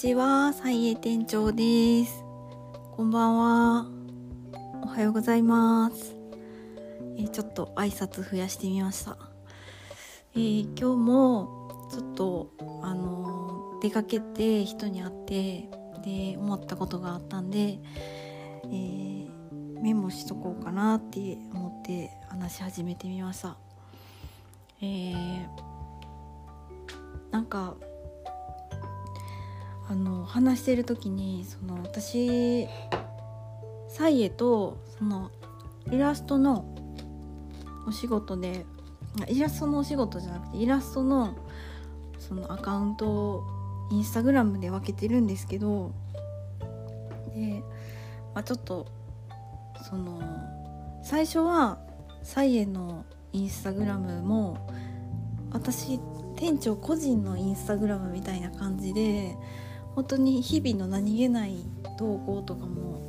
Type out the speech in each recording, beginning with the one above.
ちは、サイエ店長です。こんばんは。おはようございます。えーちょっと挨拶増やしてみました。えー今日もちょっとあのー出かけて人に会ってで思ったことがあったんで、えーメモしとこうかなって思って話し始めてみました。えなんかあの話してる時にその私サイエとそのイラストのお仕事でイラストのお仕事じゃなくてイラストのそのアカウントをインスタグラムで分けてるんですけどで、まあ、ちょっとその最初はサイエのインスタグラムも私店長個人のインスタグラムみたいな感じで本当に日々の何気ない投稿とかも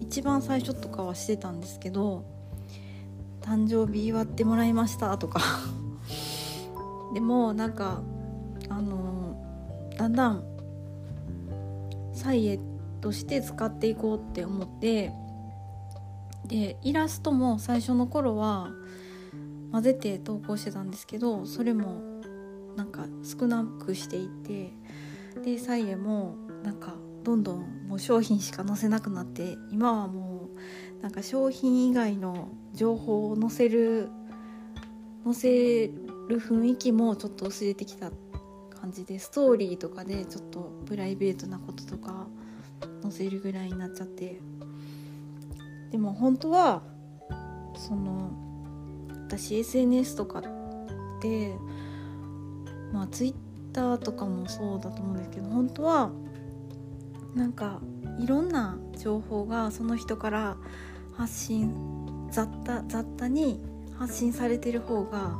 一番最初とかはしてたんですけど「誕生日祝ってもらいました」とか。でもなんかあのだんだんサイエとして使っていこうって思ってでイラストも最初の頃は混ぜて投稿してたんですけどそれもなんか少なくしていてでサイエもなんかどんどんもう商品しか載せなくなって今はもうなんか商品以外の情報を載せる載せる雰囲気もちょっと薄れてきた感じでストーリーとかでちょっとプライベートなこととか載せるぐらいになっちゃって。でも本当はその私 SNS とかってまあツイッターとかもそうだと思うんですけど本当はなんかいろんな情報がその人から発信雑多雑多に発信されてる方が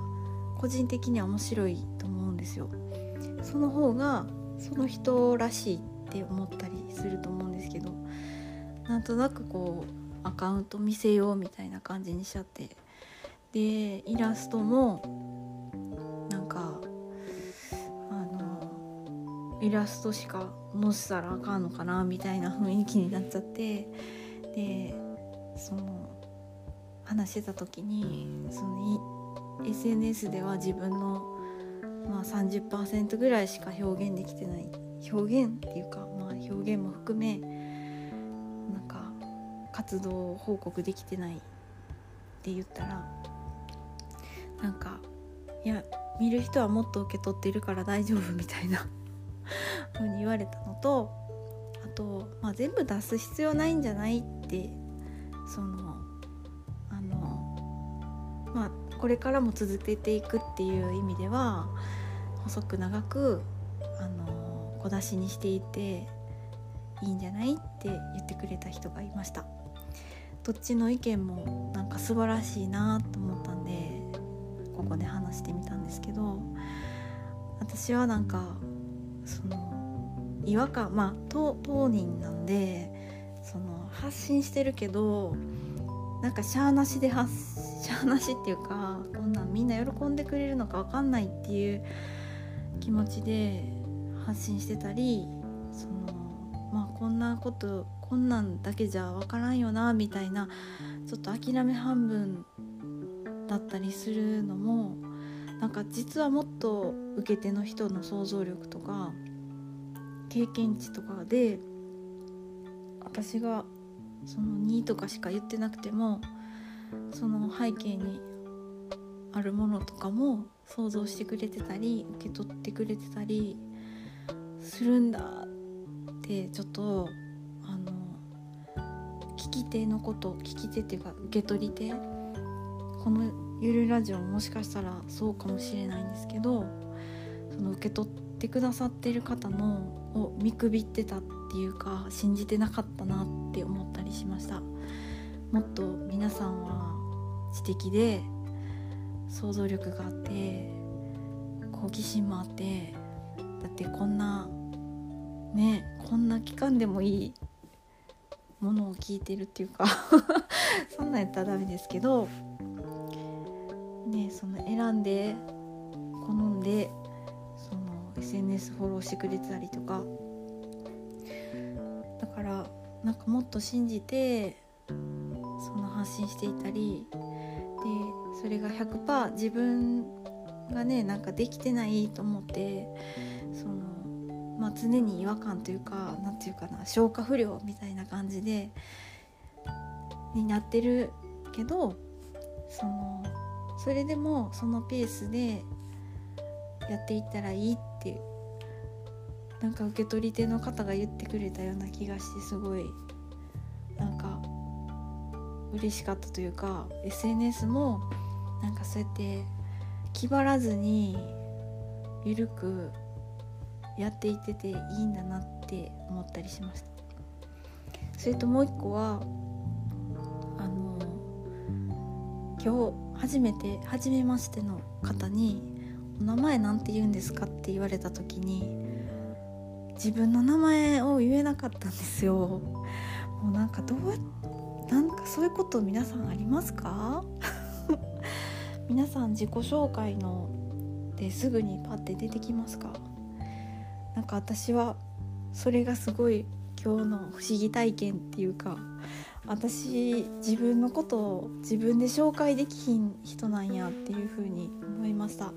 個人的には面白いと思うんですよ。その方がその人らしいって思ったりすると思うんですけどなんとなくこうアカウント見せようみたいな感じにしちゃってでイラストもイラストしか載せたらあかんのかなみたいな雰囲気になっちゃって。でその話してた時にその SNS では自分の、まあ、30%ぐらいしか表現できてない。表現っていうか、まあ、表現も含めなんか活動報告できてないって言ったらなんかいや見る人はもっと受け取ってるから大丈夫みたいな。風に言われたのとあと、まあ、全部出す必要ないんじゃないってそのあのまあこれからも続けていくっていう意味では細く長くあの小出しにしていていいんじゃないって言ってくれた人がいました。どっちの意見もなんか素晴らしいなと思ったんでここで話してみたんですけど私はなんかその違和感まあ当当人なんでその発信してるけどなんかしゃーなしで発しゃーなしっていうかこんなんみんな喜んでくれるのか分かんないっていう気持ちで発信してたりそのまあこんなことこんなんだけじゃ分からんよなみたいなちょっと諦め半分だったりするのもなんか実はもっと受け手の人の想像力とか経験値とかで私がその2とかしか言ってなくてもその背景にあるものとかも想像してくれてたり受け取ってくれてたりするんだってちょっとあの聞き手のこと聞き手っていうか受け取り手このゆるラジオもしかしたらそうかもしれないんですけどその受け取ってくださってる方のを見くびってたっていうか信じてなかったなって思ったりしました。もっと皆さんは知的で想像力があって好奇心もあってだってこんなねこんな期間でもいいものを聞いてるっていうか そんなんやったらダメですけどねその選んで好んでその SNS フォローしてくれてたりとか。だからなんかもっと信じてその発信していたりでそれが100%自分がねなんかできてないと思ってその、まあ、常に違和感というか何て言うかな消化不良みたいな感じでになってるけどそのそれでもそのペースでやっていったらいいってなんか受け取り手の方が言ってくれたような気がしてすごいなんか嬉しかったというか SNS もなんかそうやって気張らずに緩くやっていってていいんだなって思ったりしました。それともう一個はあの今日初めて初めましての方に「お名前なんて言うんですか?」って言われた時に自分の名前を言えなかったんですよもうなんかどうなんかそういうこと皆さんありますか？皆さん自己紹介のですぐにパッて出てきますか？なんか私はそれがすごい今日の不思議体験っていうか私自分のことを自分で紹介できひん人なんやっていう風に思いました。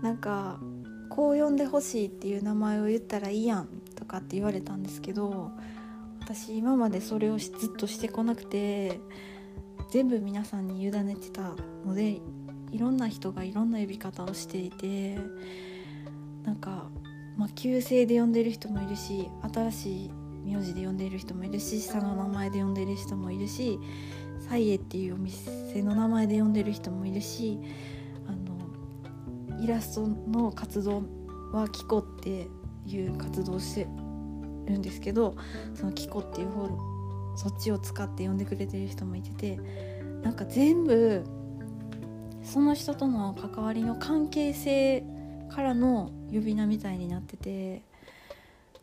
なんかこう呼んでほしいっていう名前を言ったらいいやんとかって言われたんですけど私今までそれをずっとしてこなくて全部皆さんに委ねてたのでいろんな人がいろんな呼び方をしていてなんか、まあ、旧姓で呼んでる人もいるし新しい名字で呼んでいる人もいるし下の名前で呼んでいる人もいるしサイエっていうお店の名前で呼んでる人もいるしあのイラストの活動はキコっていう活動をしてるんですけどそのキコっていう方そっちを使って呼んでくれてる人もいててなんか全部その人との関わりの関係性からの呼び名みたいになってて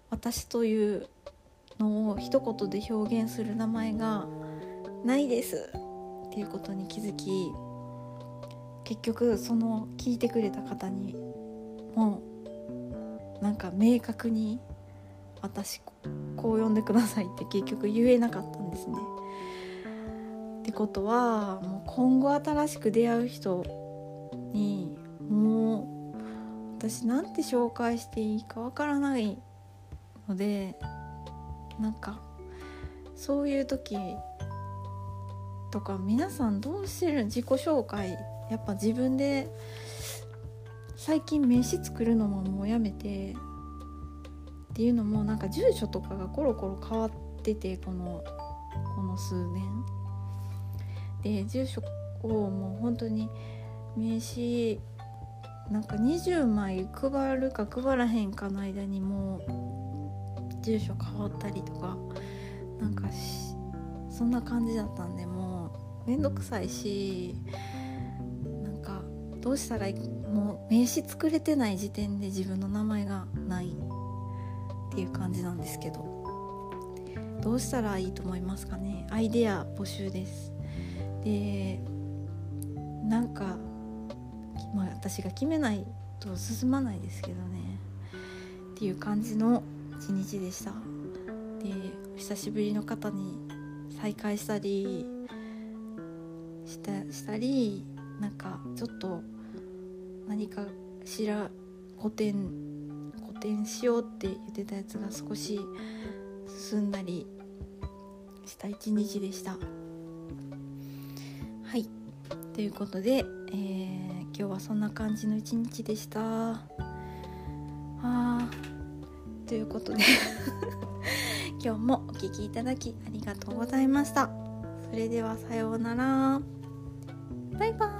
私というのを一言で表現する名前がないですっていうことに気づき結局その聞いてくれた方にもなんか明確に私こう呼んでくださいって結局言えなかったんですね。ってことはもう今後新しく出会う人にもう私なんて紹介していいかわからないのでなんかそういう時とか皆さんどうしてる？自己紹介。やっぱ自分で最近名刺作るのももうやめて。っていうのもなんか住所とかがコロコロ変わっててこのこの数年。で住所をもう本当に名刺なんか20枚配るか配らへんかの間にもう住所変わったりとかなんかそんな感じだったんでもうめんどくさいしなんかどうしたらもう名刺作れてない時点で自分の名前がないっていう感じなんですけどどうしたらいいと思いますかね？アイデア募集です。でなんか、まあ、私が決めないと進まないですけどね。っていう感じの一日でした。で久しぶりの方に再会したりしたしたりなんかちょっと何かしら古典古典しようって言ってたやつが少し進んだりした一日でした。はい。ということで、えー、今日はそんな感じの一日でした。あということで 今日もお聴きいただきありがとうございました。それではさようなら。バイバーイ。